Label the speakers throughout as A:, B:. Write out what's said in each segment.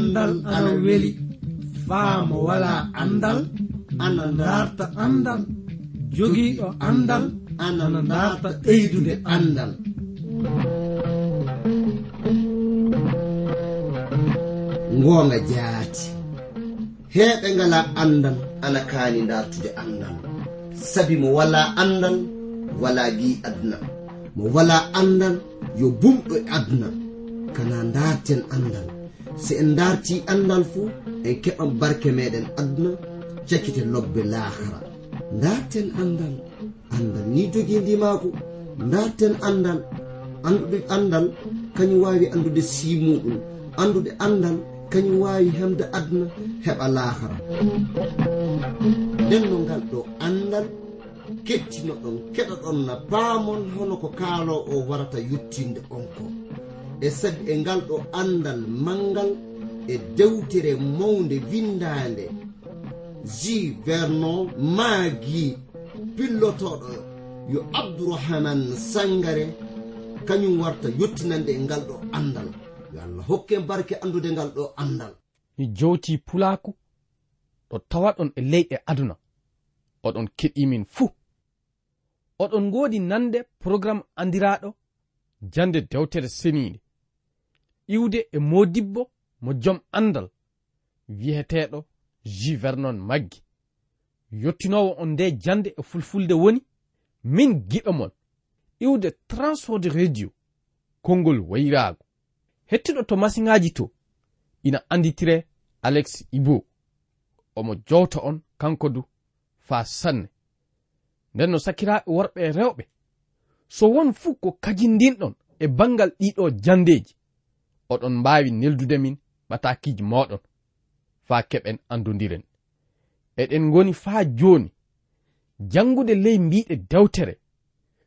A: andal ana weli. Faamo wala andal ana darta andal. Jogiiɗo andal ana darta ɓeydude andal.
B: Ngoonga jaati. Heɓe ngala andal ana kaani dartude andal. Sabi mo wala andal wala gi aduna. Mo wala andal yo bumɗo e aduna. Kana darten andal. si en darti andal fuu en keɓan barke meɗen aduna cakkite lobbe lahara. Darten andal andal ni jogidi maako. Darten andal andude andal kañum wawi andude simuɗum andude andal kañum wawi hemde aduna heɓa lahara. Nden no ngal ɗo andal kettino ɗon keɗa ɗon na paamon hono ko kaalo o warata yuttinde on ko. e sabi e ngal ɗo andal mangal e dewtere mawde windande ji vernon maagi pillotoɗo yo abdourahaman sangare kañum warta yettinande e ngal ɗo andal yo allah hokke barke andude ngal ɗo andal
C: mi jowti pulaku ɗo tawaɗon e leyɗe aduna. Oɗon keɗimin fuu. Oɗon ngoodi nande programme andiraɗo jande dewtere seniide iwde e modibbo mo jom andal. Wiyeteɗo juvernon maggi. Yottinowo on nde jande e fulfulde woni min giɓe mon. Iwde transfode radio konngol wayraago hettiɗo to masiŋaji to ina anditire alex ibo. Omo jowta on kanko du faa sanne. Nden no sakiraaɓe worɓe e rewɓe. So won fuu ko kajindinɗon e bangal ɗiɗo jandeji. oɗon mbaawi neldude min matakiiji moɗon faa keɓen anndodiren eɗen ngoni faa jooni janngude ley mbiɗe dewtere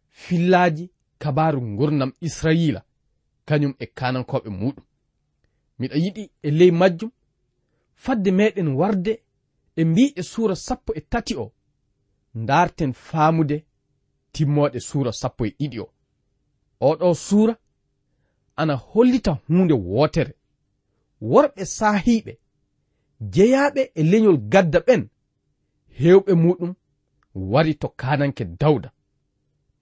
C: fillaaji kabaaru ngurnam israiila kañum e kanankoɓe muɗum. Miɗa yiɗi e ley majjum fadde meɗen warde e mbiɗe suura sappo e tati o darten faamude timmoɗe suura sappo e ɗiɗi o. Oɗo suura ana hollita hunde wotere. Worɓe saahiiɓe jeyaɓe e leñol gadda ɓen hewɓe muɗum wari to kananke dawda.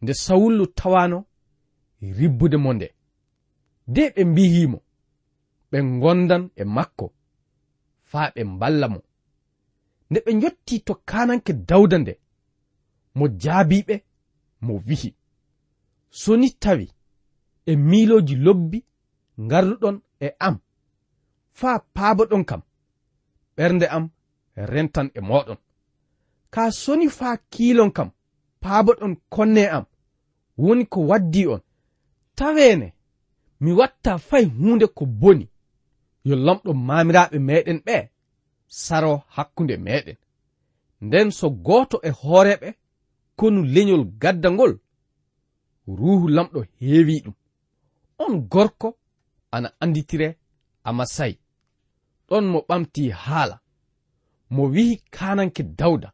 C: Nde sawullu tawano ribbude mo nde. De ɓe mbihimo ɓe gondan e makko faa ɓe mballa mo. Nde ɓe jotti to kananke dawda nde mo jaabiɓe mo wihi. So ni tawi e miiloji lobbi ngarluɗon e am. Faa paaboɗon kam ɓernde am rentan e moɗon ka soni faa kiilon kam paaboɗon konne am. Woni ko waddi on. Taweene mi watta fay hunde ko boni. Yo lamɗo mamiraɓe meɗen ɓe saro hakkunde meɗen nden so goto e hooreɓe konu leñol gaddangol ruhu lamɗo heewi ɗum. on gorko ana anditire amasai. Ɗon mo ɓamti haala. Mo wi'i kananke dawda.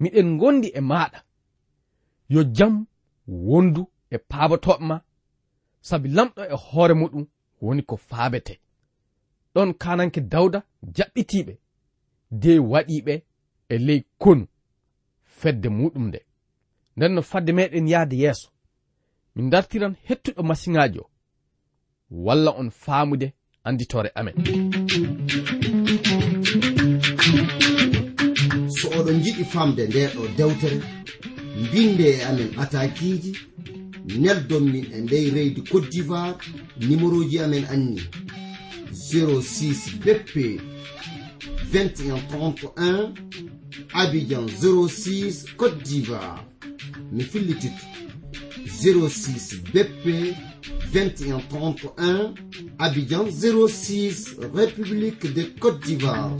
C: Miɗen gondi e maɗa yo jam wondu e paabotoɓe ma sabi lamɗo e hoore muɗum woni ko faabete. Ɗon kananke dawda jaɓɓitiɓe de waɗiɓe e ley konu fedde muɗum nde. Nden no fadde meɗen yahde yeeso. min dartiran hettuɗo masiŋaji o walla on faamude anditore amen.
B: So oɗon jiɗi famde ndeɗo dewtere mbinde e amen atakiji neldon min e ndey reydi cote d'ivoire numéroji amen anni 06 bp 2131 abidjan 06 cote d'ivoire. Mi fillititto 06 BP 2131 Abidjan 06 République de Côte d'Ivoire.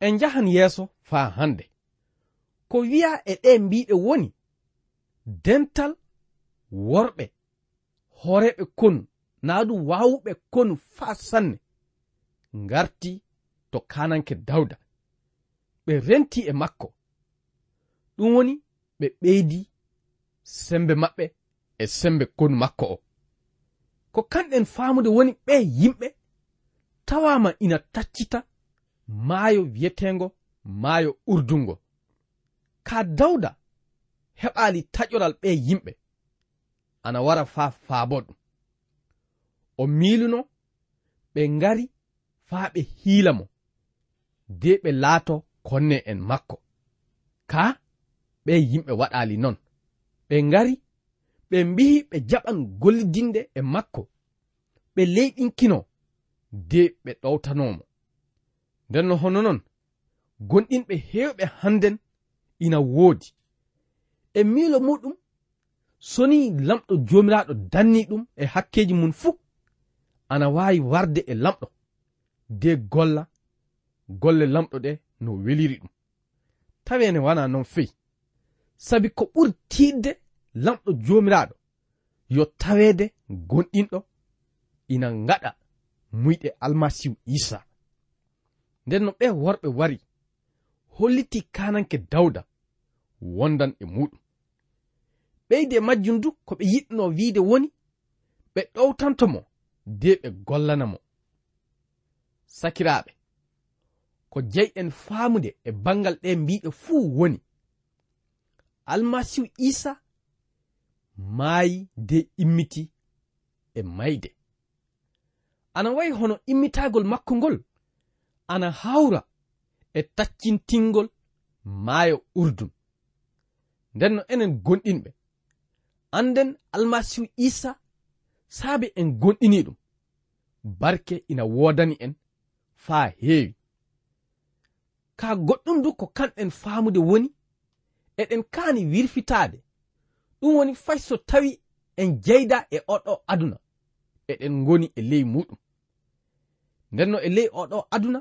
C: En jahan yeeso faa hannde ko wi'a e ɗe mbiɗe woni dental worɓe horeɓe konu naa ɗum waawuɓe konu faa sanne ngarti to kananke dawda. Ɓe renti e makko. ɗum woni ɓe ɓeydi sembe maɓɓe e sembe konu makko o. Ko kanɗen faamude woni ɓe yimɓe tawama ina taccita maayo wiyetengo maayo urdungo. Ka dawda heɓaali taƴoral ɓe yimɓe ana wara faa faabo ɗum. O miiluno ɓe ngari faa ɓe hiila mo de ɓe laato konne en makko. Ka ɓe yimɓe waɗali non. Ɓe ngari ɓe mbihi ɓe jaɓan gollidinde e makko. Ɓe leyɗinkino de ɓe ɗowtanomo nden no hono non gonɗinɓe hewɓe hannden ina woodi. E miilo muɗum soni lamɗo jomiraɗo danni ɗum e hakkeji mum fuu ana wawi warde e lamɗo. De golla golle lamɗo ɗe no weliri ɗum. Tawi ene wana non feyi. sabi ko ɓuri tiɗde lamɗo jomiraɗo yo tawede gonɗinɗo ina ngaɗa muyɗe almasihu isa. Nden no ɓe worɓe wari holliti kananke dawda wondan e muɗum. Ɓeyde majjum du ko ɓe yiɗno wiide woni ɓe ɗowtanto mo de ɓe gollana mo. Sakiraɓe ko jeyɗen faamude e bangal ɗe mbiɗe fuu woni almasihu isa maayi de immiti e mayde. Ana wayi hono immitagol makko ngol ana hawra e taccintingol maayo urdun nden no enen gonɗinɓe. Anden almasihu isa saabi en gonɗini ɗum. Barke ina woodani en faa heewi. Kaa goɗɗum du ko kanɗen faamude woni eɗen kaani wirfitaade. Ɗum woni fay so tawi en jeyda e oɗo aduna. Eɗen ngoni e ley muɗum. Nden no e ley oɗo aduna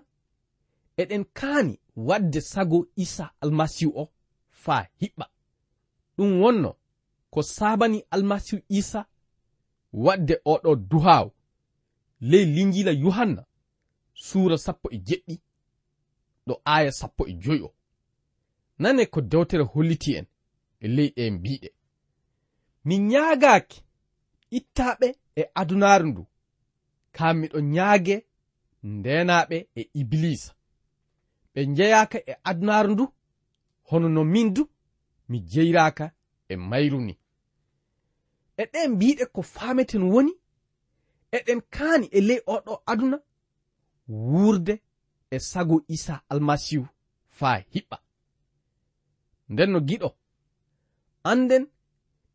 C: eɗen kaani wadde sago isa almasihu o faa hiɓɓa. Ɗum wonno ko sabani almasihu isa wadde oɗo duhaawo ley linjila yohanna suura sappo e jeɗɗi ɗo aya sappo e joyi o. nane ko dewtere holliti en e ley ɗe mbiɗe. Mi ñaagaaki ittaɓe e adunaaru ndu kam miɗo ñaage ndenaɓe e iblisa ɓe jeyaka e adunaaru ndu hono no min du mi jeyraka e mayru ni. E ɗen mbiɗe ko faameten woni eɗen kaani e ley oɗo aduna wuurde e sago isa almasihu faa hiɓɓa. nden no giɗo. Anden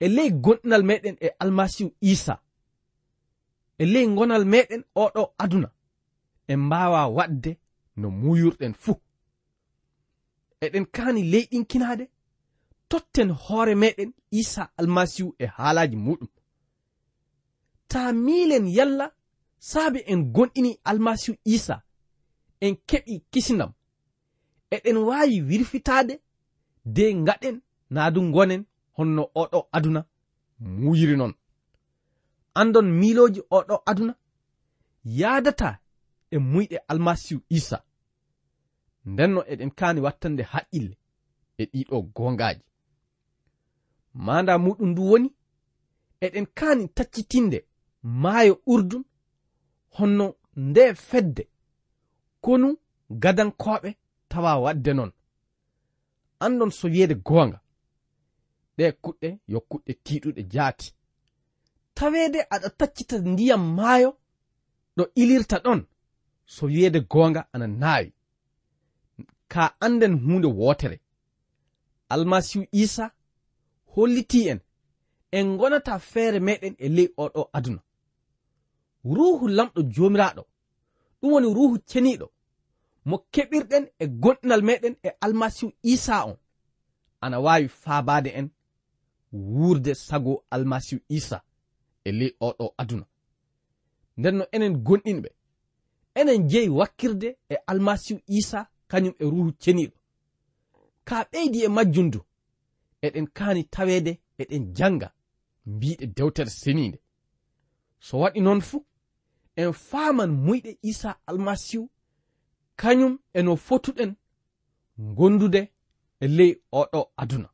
C: e ley gonɗinal meɗen e almasihu isa. E ley gonal meɗen oɗo aduna. En mbawa waɗde no muyurɗen fuu. Eɗen kaani leyɗinkinade totten hoore meɗen isa almasihu e haalaji muɗum. Ta miilen yalla saabi en gonɗini almasihu isa en keɓi kisinam eɗen wawi wirfitade de gaɗen na du gonen honno oɗo aduna. Muyiri non. Andon miiloji oɗo aduna yadata e muyɗe almasihu isa. Ndenno eɗen kaani wattande haqqille e ɗiɗo gongaji manda muɗum ndu woni eɗen kaani taccitinde maayo urdun honno nde fedde. Konu gadankoɓe tawa wadde non. andon so wiyeede goonga ɗe kuɗɗe yo kuɗɗe tiiɗuɗe jaati. Taweede aɗa taccita ndiyam maayo ɗo ilirta ɗon so wiyeede goonga ana naawi. Ka anden huunde wootere. Almasihu isa holliti en en gonata feere meɗen e ley oɗo aduna. Ruhu lamɗo joomiraaɗo ɗum woni ruhu ceniiɗo. mo keɓirɗen e gonɗinal meɗen e almasihu isa on. Ana wawi faabade en wurde sago almasihu isa e ley oɗo aduna. Nden no enen gonɗinɓe enen jeyi wakkirde e almasihu isa kañum e ruhu ceniɗo ka ɓeydi e majjundu eɗen kaani tawede eɗen janga mbiɗe dewtere seninde so waɗi noon fuu en faaman muyɗe isa almasihu kañum eno fotuɗen gondude e ley oɗo aduna.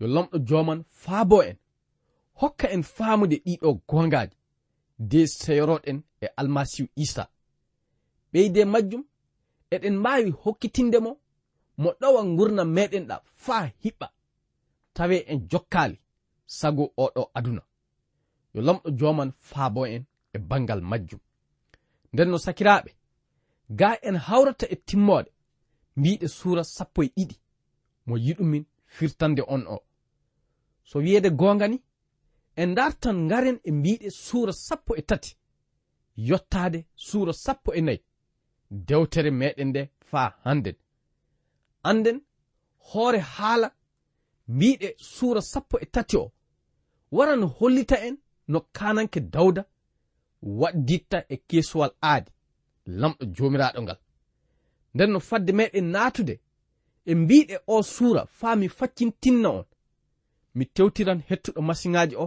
C: Yo lamɗo joman faabo en hokka en faamude ɗiɗo gongaji de seyoroɗen e almasihu isa. Ɓeyde majjum eɗen mbawi hokkitinde mo mo ɗowa gurna meɗen ɗa faa hiɓɓa tawe en jokkali sago oɗo aduna. Yo lamɗo joman faabo en e bangal majjum. Nden no sakiraɓe ga en hawrata e timmode. Mbiɗe suura sappo e ɗiɗi. Mo yiɗumin firtande on o. So wiyeede goonga ni en dartan ngaren e mbiɗe suura sappo e tati. Yottaade suura sappo e nayi. Dewtere meɗen nde faa hannden. Anden hoore haala mbiɗe suura sappo e tati o. Waran hollita en no kananke dawda wadditta e kesuwal aadi. lamɗo jomiraɗo ngal. Nden no fadde meɗen naatude e mbiɗe o suura faa mi faccintinna on. Mi tewtiran hettuɗo masiŋaji o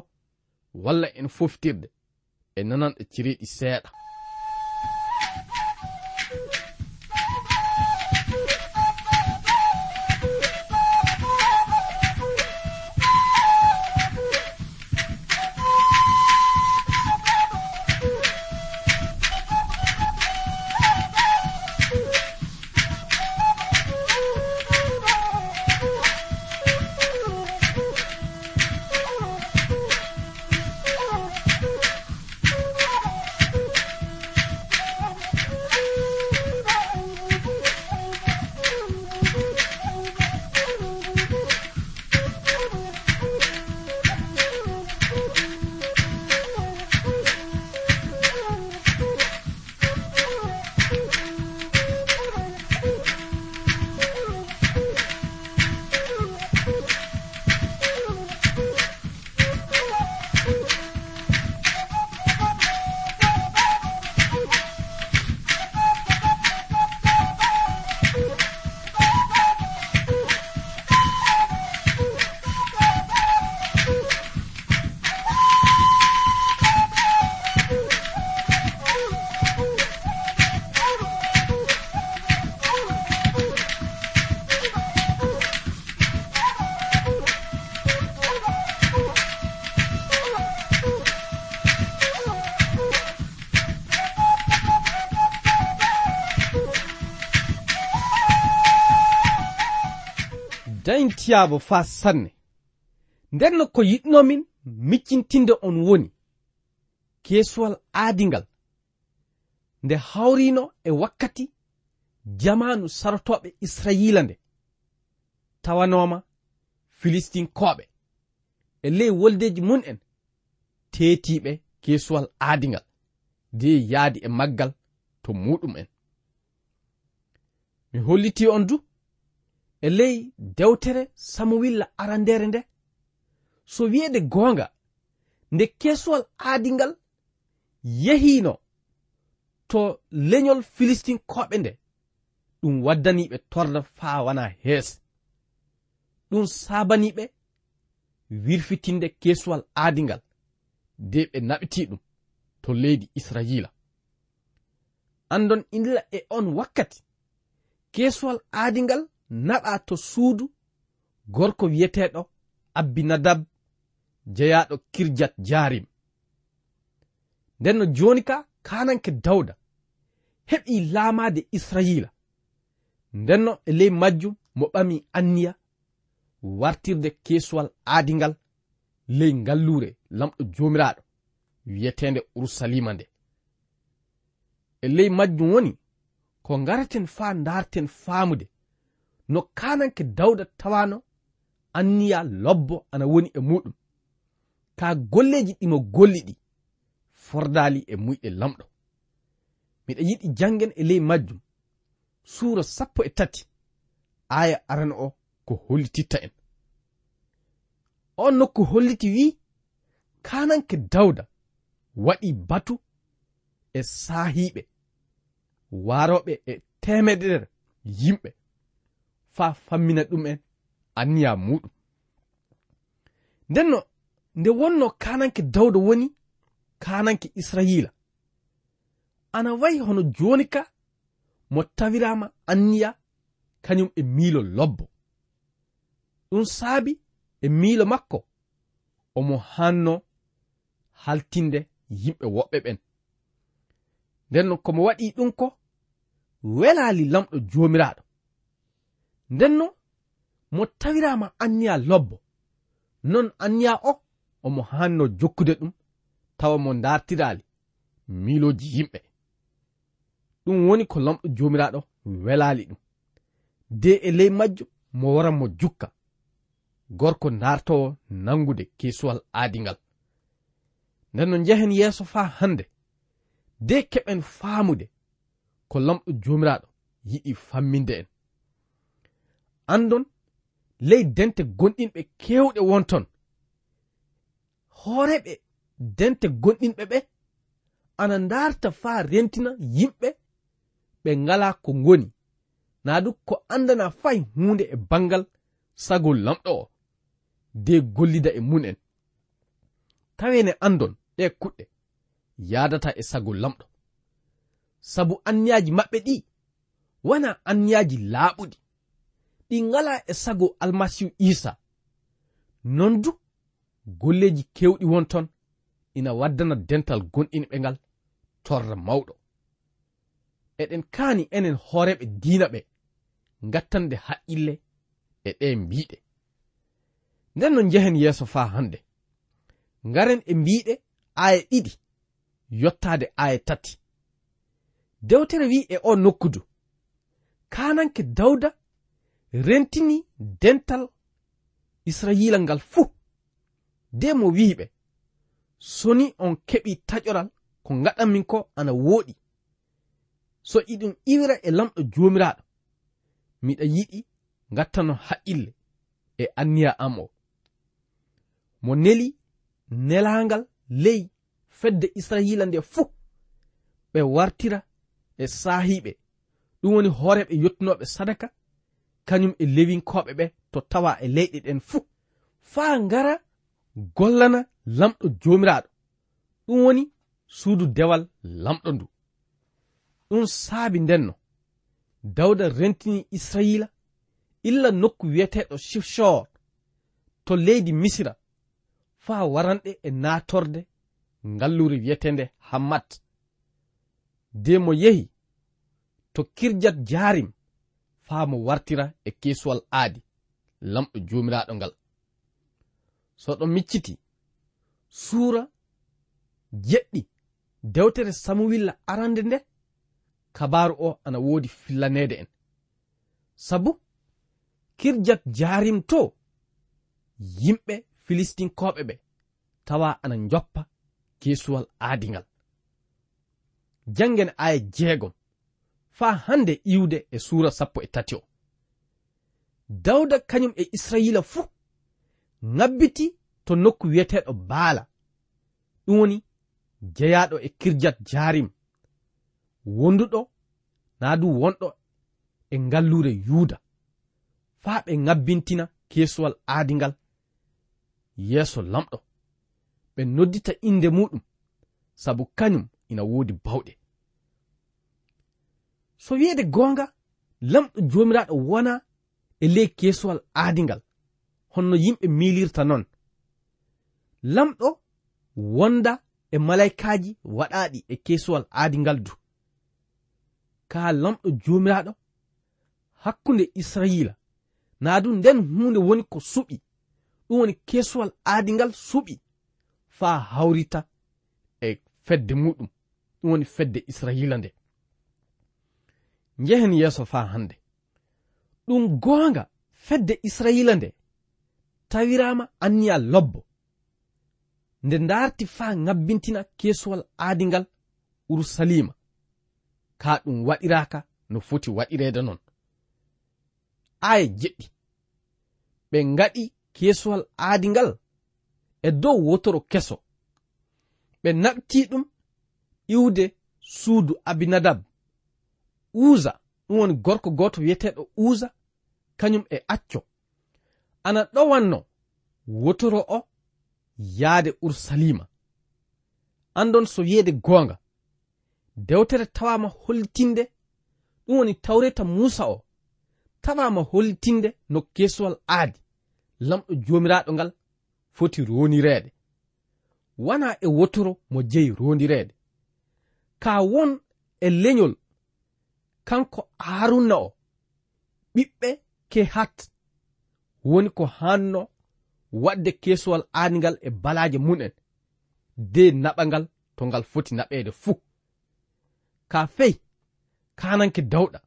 C: walla en foftirde e nananɗo ciriɗi seeɗa. kiristiyaabo faa sanne. Nden no ko yiɗnomin miccintinde on woni. Keesuwal aadingal. Nde hawrino e wakkati jamanu sarotoɓe israyila nde. Tawanoma filistinkoɓe e ley woldeji mun en teetiɓe keesuwal aadingal. De yaadi e maggal to muɗum en. Mi holliti on du e ley dewtere samuwilla arandere nde? So wiyeede goonga nde kesowal aadingal yehiino to leñol filistin koɓe nde ɗum waddaniɓe torla faa wana heesa ɗum saabaniɓe wirfitinde kesuwal aadingal de ɓe naɓiti ɗum to leydi israyila. Andon indila e on wakkati kesuwal aadingal naɗa to suudu gorko wiyeteɗo abbinadab jeyaɗo kirjat jarim nden no joni ka kananke dawda heɓi laamade israila ndenno e ley majjum mo ɓami anniya wartirde kesuwal aadingal ley ngallure lamɗo jomiraɗo wiyetende urusalima nde. E ley majjum woni ko ngaraten faa darten faamude no kananke dawda tawano anniya lobbo ana woni e muɗum. Ka golleji ɗimo golli ɗi fordali e muyɗe lamɗo. Miɗa yiɗi jangen e ley majjum. Suura sappo e tati aya arana o ko hollititta en. On nokku holliti wi kananke dawda waɗi batu e saahiɓe waroɓe e temedere yimɓe. fa fammina ɗum'en anniya muɗum. Ndenno nde wonno kananke dawda woni kananke israila. Ana wayi hono joni ka mo tawirama anniya kañum e miilo lobbo. Ɗum saabi e miilo makko omo hanno haltinde yimɓe woɓɓe ɓen. Nden komo waɗi ɗum ko welali lamɗo jomiraɗo nden no mo tawirama anniya lobbo. Non anniya o omo hanno jokkude ɗum tawa mo dartirali miloji yimɓe. Ɗum woni ko lamɗo jomiraɗo welali ɗum. De e ley majjum mo wara mo jukka. Gorko dartowo nangude kesuwal aadingal. Nden no njehen yeeso faa hande de keɓen faamude ko lamɗo jomiraɗo yiɗi famminde en. andon ley dente gonɗinɓe kewɗe wonton. Hooreɓe dente gonɗinɓe ɓe ana ndarta faa rentina yimɓe ɓe ngala ko ngoni. Naa du ko andana fay hunde e bangal sagol lamɗo o de gollida e mun en tawene andon ɗe kuɗɗe yadata e sagol lamɗo. Sabu anniyaji maɓɓe ɗi wana anniyaji laaɓuɗi. ɗi ngala e sago almasihu isa. Non du golleji kewɗi won ton ina waddana dental gonɗinɓe ngal torra mawɗo. Eɗen kaani enen hooreɓe diina ɓe gattande haqqille e ɗe mbiɗe nden no njehen yeeso faa hannde. Ngaren e mbiɗe aya ɗiɗi yottaade aya tati. Dewtere wi e o nokkudu. Kananke dawda rentini dental israyila ngal fuu. De mo wiiɓe soni on keɓi taƴoral ko gaɗanmin ko ana wooɗi so iɗum iwira e lamɗo joomiraaɗo miɗa yiɗi gattano haqqille e anniya am o. Mo neli nelaangal ley fedde israila nde fuu. Ɓe wartira e saahiiɓe ɗum woni hooreɓe yettunoɓe sadaka kañum e lewinkoɓe ɓe to tawa e leyɗe ɗen fuu. Faa ngara gollana lamɗo jomiraɗo ɗum woni suudu dewal lamɗo ndu. Ɗum saabi ndenno dawda rentini israila illa nokku wiyeteɗo shifshor to leydi misira. Faa waranɗe e naatorde ngalluri wiyetende hammat. De mo yehi to kirjat jarim faa mo wartira e kesuwal aadi lamɗo joomiraaɗo ngal. So ɗo micciti suura jeɗɗi dewtere samuwilla arande nde kabaru o ana woodi fillaneede en. Sabu kirjat jaarimto yimɓe filistinkoɓe ɓe tawa ana joppa kesuwal aadi ngal. Jangen aya jeegom. faa hande iwde e suura sappo e tati o. Dawda kañum e israila fuu ŋabbiti to nokku wiyeteɗo baala. Ɗum woni jeyaɗo e kirjat jarim. Wonduɗo naa du wonɗo e ngallure yuuda. Faa ɓe ŋabbintina kesuwal aadingal yeeso lamɗo. Ɓe noddita innde muɗum sabu kañum ina woodi bawɗe. so wiyeede goonga lamɗo joomiraaɗo wona e ley keesuwal aadingal. Honno yimɓe miilirta noon lamɗo wonda e malaikaaji waɗaaɗi e keesuwal aadingal du. Kaa lamɗo joomiraaɗo hakkunde israiila naa du nden huunde woni ko suɓi. Ɗum woni keesuwal aadingal suɓi faa hawrita e fedde muɗum. Ɗum woni fedde israiila nde. njehen yeeso faa hannde. Ɗum goonga fedde israiila nde tawirama anniya lobbo. Nde darti faa ŋabbintina keesuwal aadingal urusalima ka ɗum waɗiraka no foti waɗirede non. Aya jeɗɗi. Ɓe ngaɗi keesuwal aadingal e dow wotoro keso. Ɓe naɓti ɗum iwde suudu abinadab. uza ɗum woni gorko goto wiyeteɗo uza kañum e acco. Ana ɗowanno wotoro o yaade ursalima andon so wiyeede goonga. Dewtere tawama holtinde. Ɗum woni tawreta musa o tawama holtinde no kesuwal aadi. Lamɗo jomiraɗo ngal foti ronireede wona e wotoro mo jeyi rondireede ka won e leñol kanko haruna o ɓiɓɓe kehat woni ko hanno wadde kesuwal aadingal e balaje mun'en de naɓangal to ngal foti naɓede fuu. Ka fey kananke dawɗa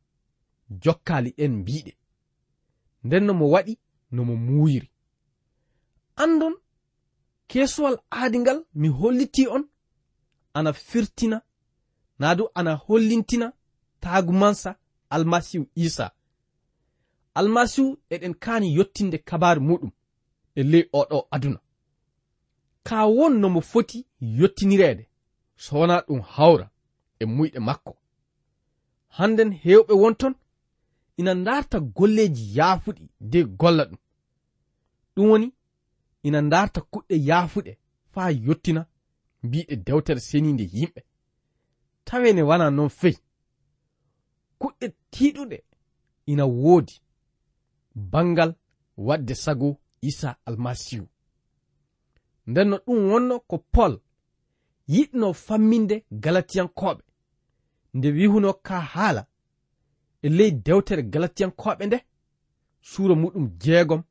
C: jokkali en mbiɗe nden no mo waɗi no mo muuyiri. Andon kesuwal aadingal mi holliti on ana firtina naa du ana hollintina taagumansa almasihu isa. Almasihu eɗen kaani yottinde kabaru muɗum e ley oɗo aduna. Ka won no mo foti yottinireede so wona ɗum hawra e muyɗe makko. Hannden hewɓe wonton ina ndarta golleji yaafuɗi de golla ɗum. Ɗum woni ina ndarta kuɗɗe yaafuɗe faa yottina mbiɗe dewtere seninde yimɓe. Tawe ne wana noon feyi kuɗɗe tiɗuɗe ina woodi bangal wadde sago isa almasihu. Nden no ɗum wonno ko pol yiɗno famminde galatiyankoɓe nde wihuno ka haala e ley dewtere galatiyankoɓe nde suura muɗum jeegom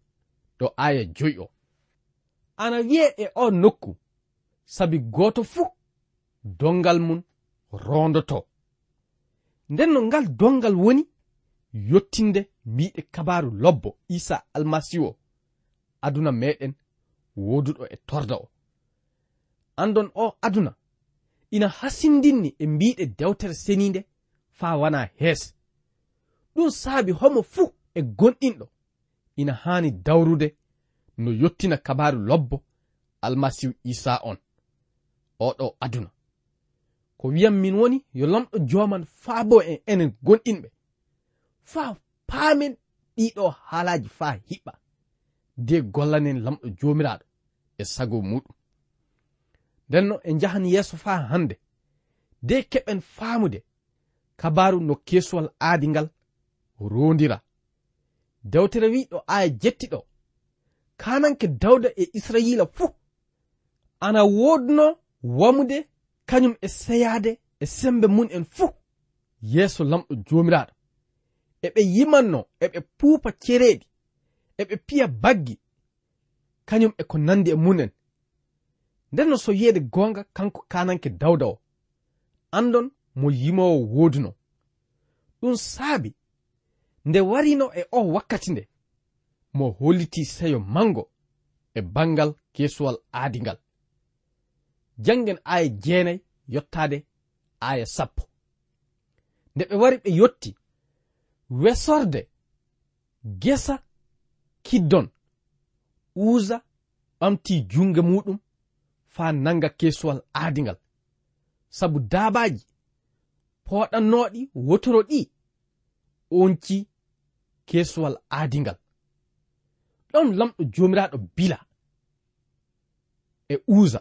C: ɗo aya joyi o. Ana wiye e o nokku sabi goto fuu dongal mum rondoto nden no ngal dongal woni yottinde mbiɗe kabaru lobbo isa almasihu o. Aduna meɗen woduɗo e torda o. Andon o aduna ina hasindinni e mbiɗe dewtere seninde faa wana hees. Ɗum saabi homo fuu e gonɗinɗo. Ina haani dawrude no yottina kabaru lobbo almasihu isa on. Oɗo aduna. ko wiyam min woni yo lamɗo joman faa bo en enen gonɗinɓe. Faa paamen ɗiɗo haalaji faa hiɓɓa. De gollanen lamɗo jomiraɗo e sago muɗum. Ndenno en jahan yeeso faa hannde. De keɓen faamude. Kabaru no kesuwal aadingal rondira dewtere wi ɗo aya jettiɗo kananke dawda e israila fuu. Ana wodno wamude kañum e seyaade e sembe mun en fuu. Yeeso lamɗo joomiraaɗo. Eɓe yimanno eɓe puupa cereeɗi eɓe piya baggi. Kañum e ko nandi e mun en nden no so yiyeede goonga kanko kananke dawda o. Andon mo yimowo wooduno. Ɗum saabi nde warino e o wakkati nde mo holliti seyo mango e bangal kesuwal aadingal janngen aya jeenayi yottaade aya sappo. Nde ɓe wari ɓe yotti wesorde gesa kiddon uusa ɓamti junge muɗum faa nanga kesuwal aadingal. Sabu daabaaji pooɗannoɗi wotoro ɗi onci kesuwal aadingal. Ɗon lamɗo joomiraaɗo bila e uusa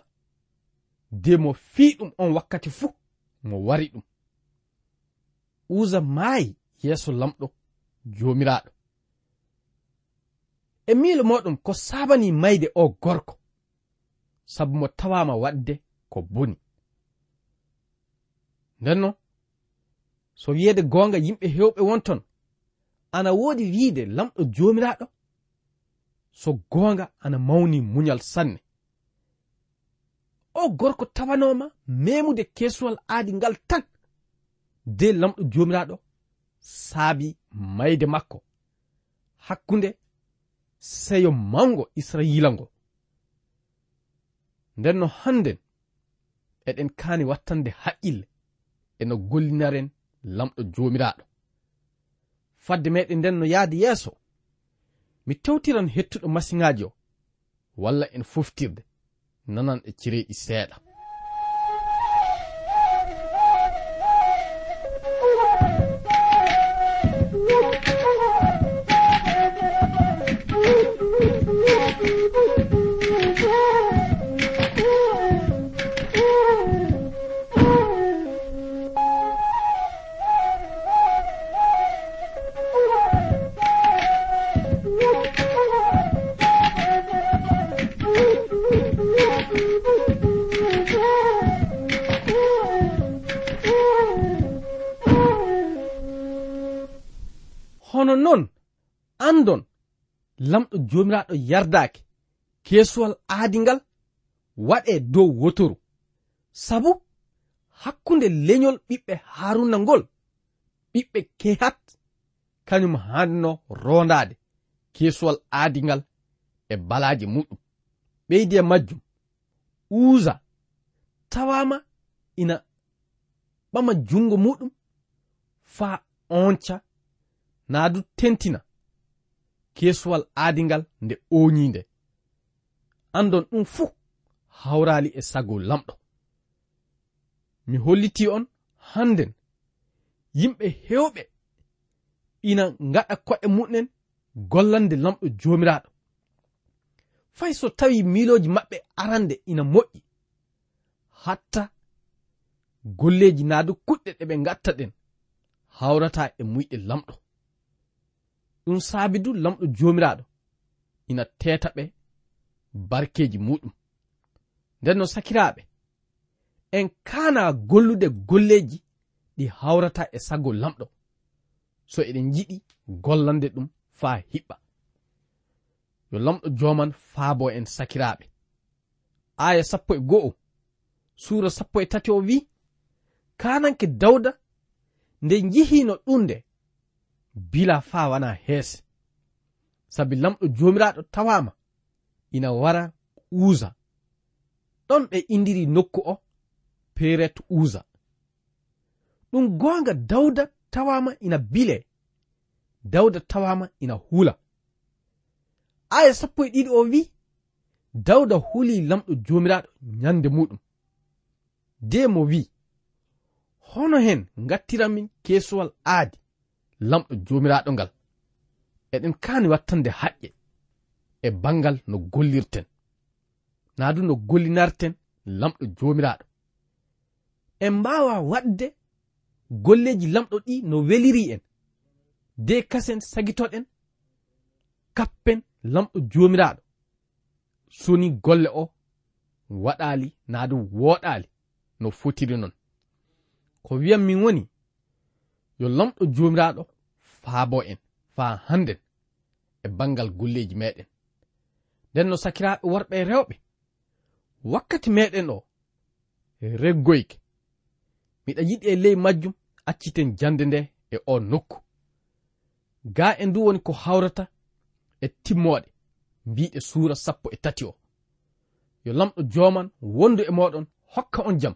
C: de mo fii ɗum on wakkati fuu mo wari ɗum. Uza maayi yeeso lamɗo joomiraaɗo. E miilo moɗum ko sabani mayde o gorko sabu mo tawama wadde ko boni. Ndenno so wiyeede goonga yimɓe hewɓe wonton ana woodi wiide lamɗo joomiraɗo so goonga ana mawni muñal sanne. o gorko tawanoma memude kesuwal aadi ngal tan. De lamɗo jomiraɗo saabi mayde makko. Hakkunde seyo mango israila ngo nden no hannden eɗen kaani wattande haqqille eno gollinaren lamɗo joomiraaɗo. Fadde meɗen nden no yahdi yeeso mi tewtiran hettuɗo masiŋaji o walla en foftirde. nanan e cire iseeɗa andon lamɗo jomiraɗo yardaki kesuwal aadingal waɗe dow wotoru. Sabu hakkunde leñol ɓiɓɓe haruna ngol ɓiɓɓe kehat kañum hanno rondade kesuwal aadingal e balaji muɗum. Ɓeydi e majjum uusa tawama ina ɓama jungo muɗum faa onca naadu tentina. kesuwal aadingal nde oñiinde andon ɗum fuu hawrali e sago lamɗo. Mi holliti on hannden. Yimɓe hewɓe ina ngaɗa koɗe mu'nen gollande lamɗo joomiraaɗo. Fay so tawi miilooji maɓɓe arande ina moƴƴi hatta golleeji naadu kuɗɗe ɗe ɓe ngatta ɗen hawrata e muyɗe lamɗo. ɗum saabi du lamɗo jomiraɗo ina teta ɓe barkeji muɗum nden no sakiraɓe en kana gollude golleji ɗi hawrata e sago lamɗo so eɗen jiɗi gollande ɗum faa hiɓɓa. Yo lamɗo joman faabo en sakiraɓe aya sappo e go'o suura sappo e tati o wi kananke dawda nde jihino ɗunde bila faa wana heese sabi lamɗo joomiraaɗo tawama ina wara uusa ɗon ɓe indiri nokku o peret uusa ɗum goonga dawda tawama ina bile dawda tawama ina huula aya sappo e ɗiɗi o wi dawda huli lamɗo joomiraaɗo ñande muɗum. De mo wi hono hen ngattiran min aadi. lamɗo jomiraɗo ngal. Eɗen kani wattande haƴƴe e bangal no gollirten. Naa du no gollinarten lamɗo jomiraɗo. En mbawa wadde golleji lamɗo ɗi no weliri en. De kasen sagitoɗen kappen lamɗo jomiraɗo. Soni golle o waɗali naa du woɗali no fotiri non. Ko wiyam min woni yo lamɗo jomiraɗo faabo en faa hannden e bangal golleeji meɗen nden no sakiraaɓe worɓe e rewɓe wakkati meɗen o reggoyke. Miɗa yiɗi e ley majjum acciten jande nde e o nokku. Ga e ndu woni ko hawrata e timmoɗe mbiɗe suura sappo e tati o. Yo lamɗo joman wondu e moɗon hokka on jam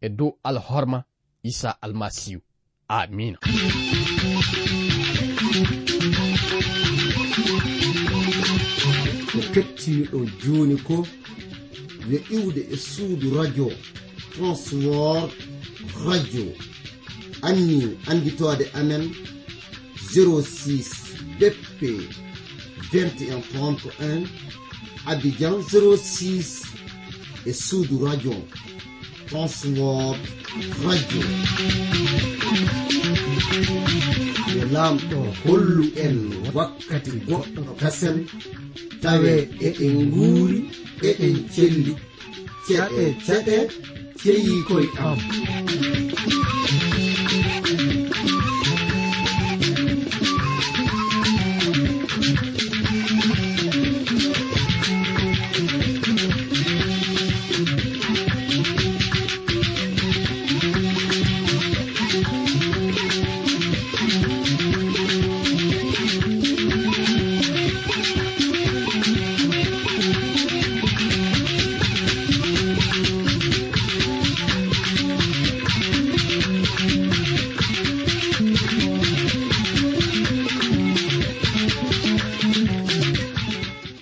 C: e dow alhorma isa almasihu amina
B: ko kettiniɗo joni ko yo iwde e suudu radio transwor radio. Anni anditode amen 06 bp 2131 abidjan 06 e suudu radio transwor radio. lamɗo hollu en wakkati goɗɗo kasen tawe eɗen guuri eɗen celli ceɗe ceɗe ceyi koye am.